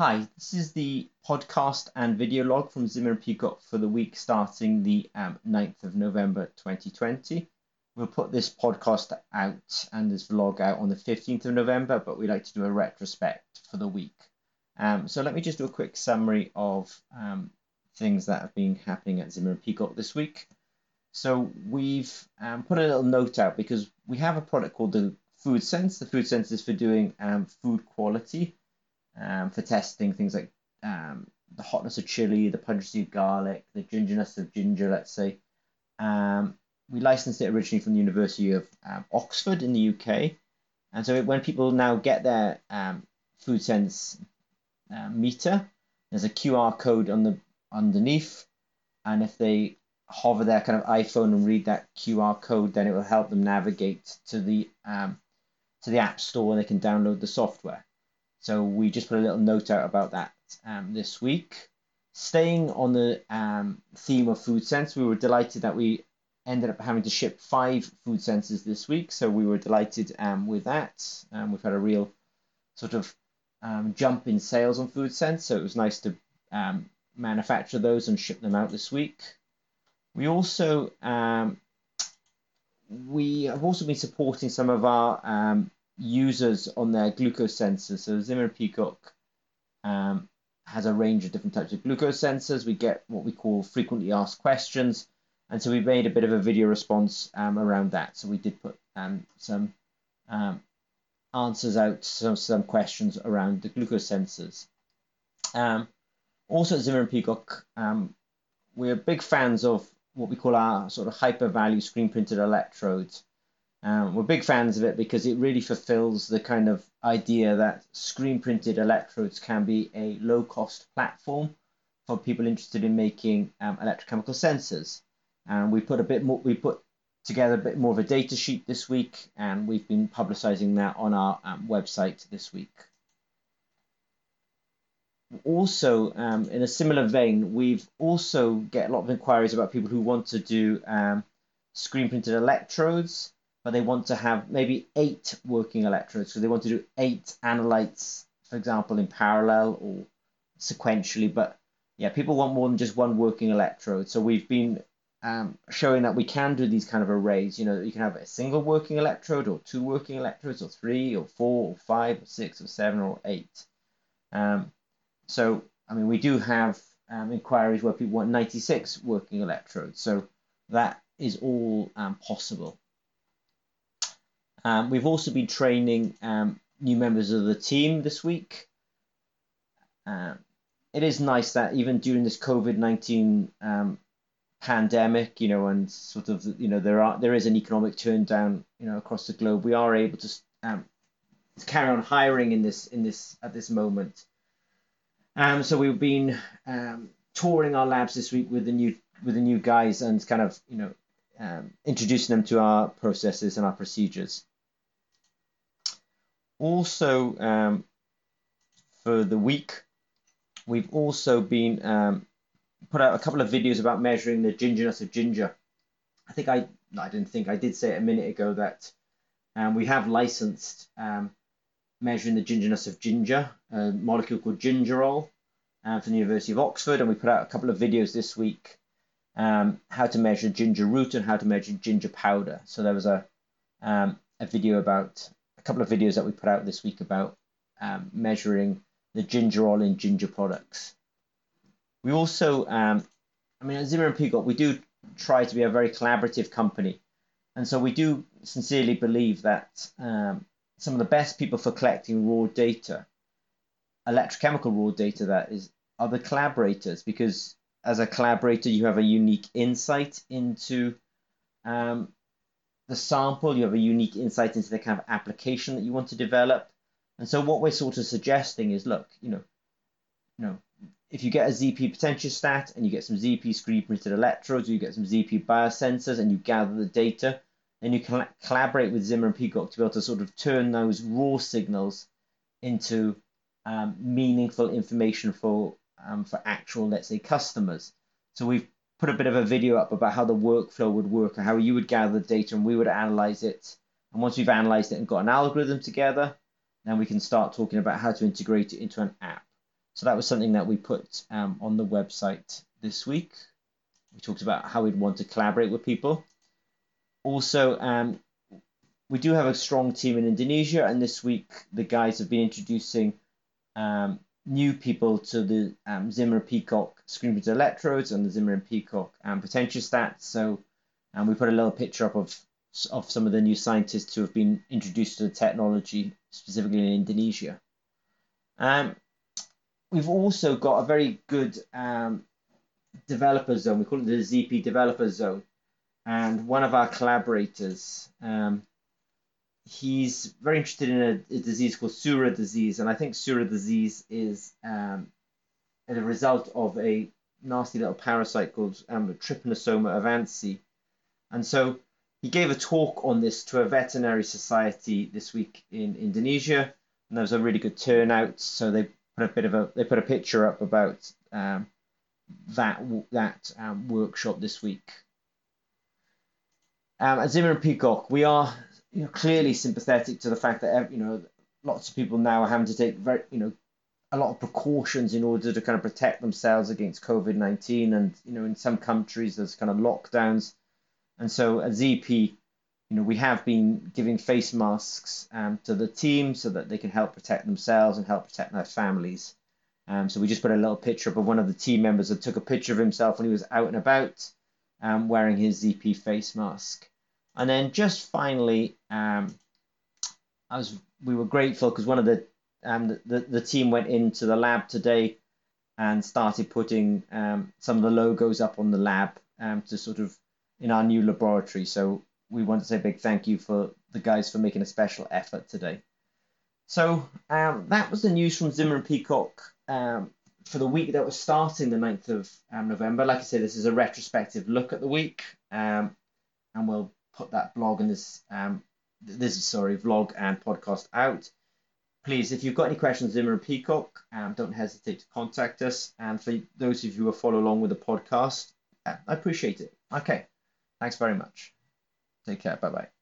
Hi, this is the podcast and video log from Zimmer Peacock for the week starting the um, 9th of November 2020. We'll put this podcast out and this vlog out on the 15th of November, but we like to do a retrospect for the week. Um, so let me just do a quick summary of um, things that have been happening at Zimmer Peacock this week. So we've um, put a little note out because we have a product called the Food Sense. The Food Sense is for doing um, food quality um, for testing things like um, the hotness of chili, the pungency of garlic, the gingerness of ginger, let's say. Um, we licensed it originally from the University of um, Oxford in the UK. And so when people now get their um, food sense uh, meter, there's a QR code on the underneath. And if they hover their kind of iPhone and read that QR code, then it will help them navigate to the um, to the App Store and they can download the software. So we just put a little note out about that um, this week. Staying on the um, theme of food sense, we were delighted that we ended up having to ship five food sensors this week. So we were delighted um, with that. Um, we've had a real sort of um, jump in sales on food sense. So it was nice to um, manufacture those and ship them out this week. We also um, we have also been supporting some of our um, users on their glucose sensors. So Zimmer Peacock um, has a range of different types of glucose sensors. We get what we call frequently asked questions. And so we made a bit of a video response um, around that. So we did put um, some um, answers out some, some questions around the glucose sensors. Um, also at Zimmer and Peacock, um, we're big fans of what we call our sort of hyper value screen printed electrodes. Um, we're big fans of it because it really fulfills the kind of idea that screen printed electrodes can be a low cost platform for people interested in making um, electrochemical sensors. And we put a bit more, we put together a bit more of a data sheet this week, and we've been publicizing that on our um, website this week. Also, um, in a similar vein, we've also get a lot of inquiries about people who want to do um, screen printed electrodes but they want to have maybe eight working electrodes. So they want to do eight analytes, for example, in parallel or sequentially. But yeah, people want more than just one working electrode. So we've been um, showing that we can do these kind of arrays. You know, you can have a single working electrode or two working electrodes or three or four or five or six or seven or eight. Um, so, I mean, we do have um, inquiries where people want 96 working electrodes. So that is all um, possible. Um, we've also been training um, new members of the team this week. Um, it is nice that even during this COVID nineteen um, pandemic, you know, and sort of you know there are there is an economic turn down, you know, across the globe. We are able to, um, to carry on hiring in this in this at this moment. Um, so we've been um, touring our labs this week with the new with the new guys and kind of you know um, introducing them to our processes and our procedures also um, for the week, we've also been um, put out a couple of videos about measuring the gingerness of ginger. I think I I didn't think I did say it a minute ago that um, we have licensed um, measuring the gingerness of ginger, a molecule called gingerol uh, from the University of Oxford, and we put out a couple of videos this week um, how to measure ginger root and how to measure ginger powder. So there was a um, a video about a couple of videos that we put out this week about um, measuring the gingerol in ginger products. We also, um, I mean, at Zimmer and Peacock, we do try to be a very collaborative company. And so we do sincerely believe that um, some of the best people for collecting raw data, electrochemical raw data, that is, are the collaborators, because as a collaborator, you have a unique insight into um, the sample, you have a unique insight into the kind of application that you want to develop. And so what we're sort of suggesting is, look, you know, you know, if you get a ZP potentiostat and you get some ZP screen printed electrodes, or you get some ZP biosensors and you gather the data, then you can collaborate with Zimmer and Peacock to be able to sort of turn those raw signals into um, meaningful information for um, for actual, let's say, customers. So we've put a bit of a video up about how the workflow would work and how you would gather the data and we would analyze it. And once we've analyzed it and got an algorithm together, then we can start talking about how to integrate it into an app. So that was something that we put um, on the website this week. We talked about how we'd want to collaborate with people. Also, um, we do have a strong team in Indonesia, and this week the guys have been introducing um, new people to the um, Zimmer Peacock screen electrodes and the Zimmer and Peacock um, potentiostats. So um, we put a little picture up of of some of the new scientists who have been introduced to the technology, specifically in Indonesia. Um, we've also got a very good um, developer zone. We call it the ZP developer zone. And one of our collaborators, um, he's very interested in a, a, disease called Surra disease, and I think Surra disease is um, a result of a nasty little parasite called um, Trypanosoma evansi. And so he gave a talk on this to a veterinary society this week in Indonesia, and there was a really good turnout. So they put a bit of a they put a picture up about um, that that um, workshop this week. Um, at Zimmer and Peacock, we are you know, clearly sympathetic to the fact that you know lots of people now are having to take very you know a lot of precautions in order to kind of protect themselves against COVID nineteen, and you know in some countries there's kind of lockdowns, and so at ZP, you know we have been giving face masks um, to the team so that they can help protect themselves and help protect their families. Um, so we just put a little picture up of one of the team members that took a picture of himself when he was out and about, um, wearing his ZP face mask. And then just finally, um, we were grateful because one of the, um, the the team went into the lab today and started putting um, some of the logos up on the lab um, to sort of in our new laboratory. So we want to say a big thank you for the guys for making a special effort today. So um, that was the news from Zimmer and Peacock um, for the week that was starting the 9th of um, November. Like I said, this is a retrospective look at the week, um, and we'll put that blog and this um, this is sorry vlog and podcast out. Please, if you've got any questions, Zimmer and Peacock, um, don't hesitate to contact us. And for those of you who follow along with the podcast, I appreciate it. Okay, thanks very much. Take care. Bye bye.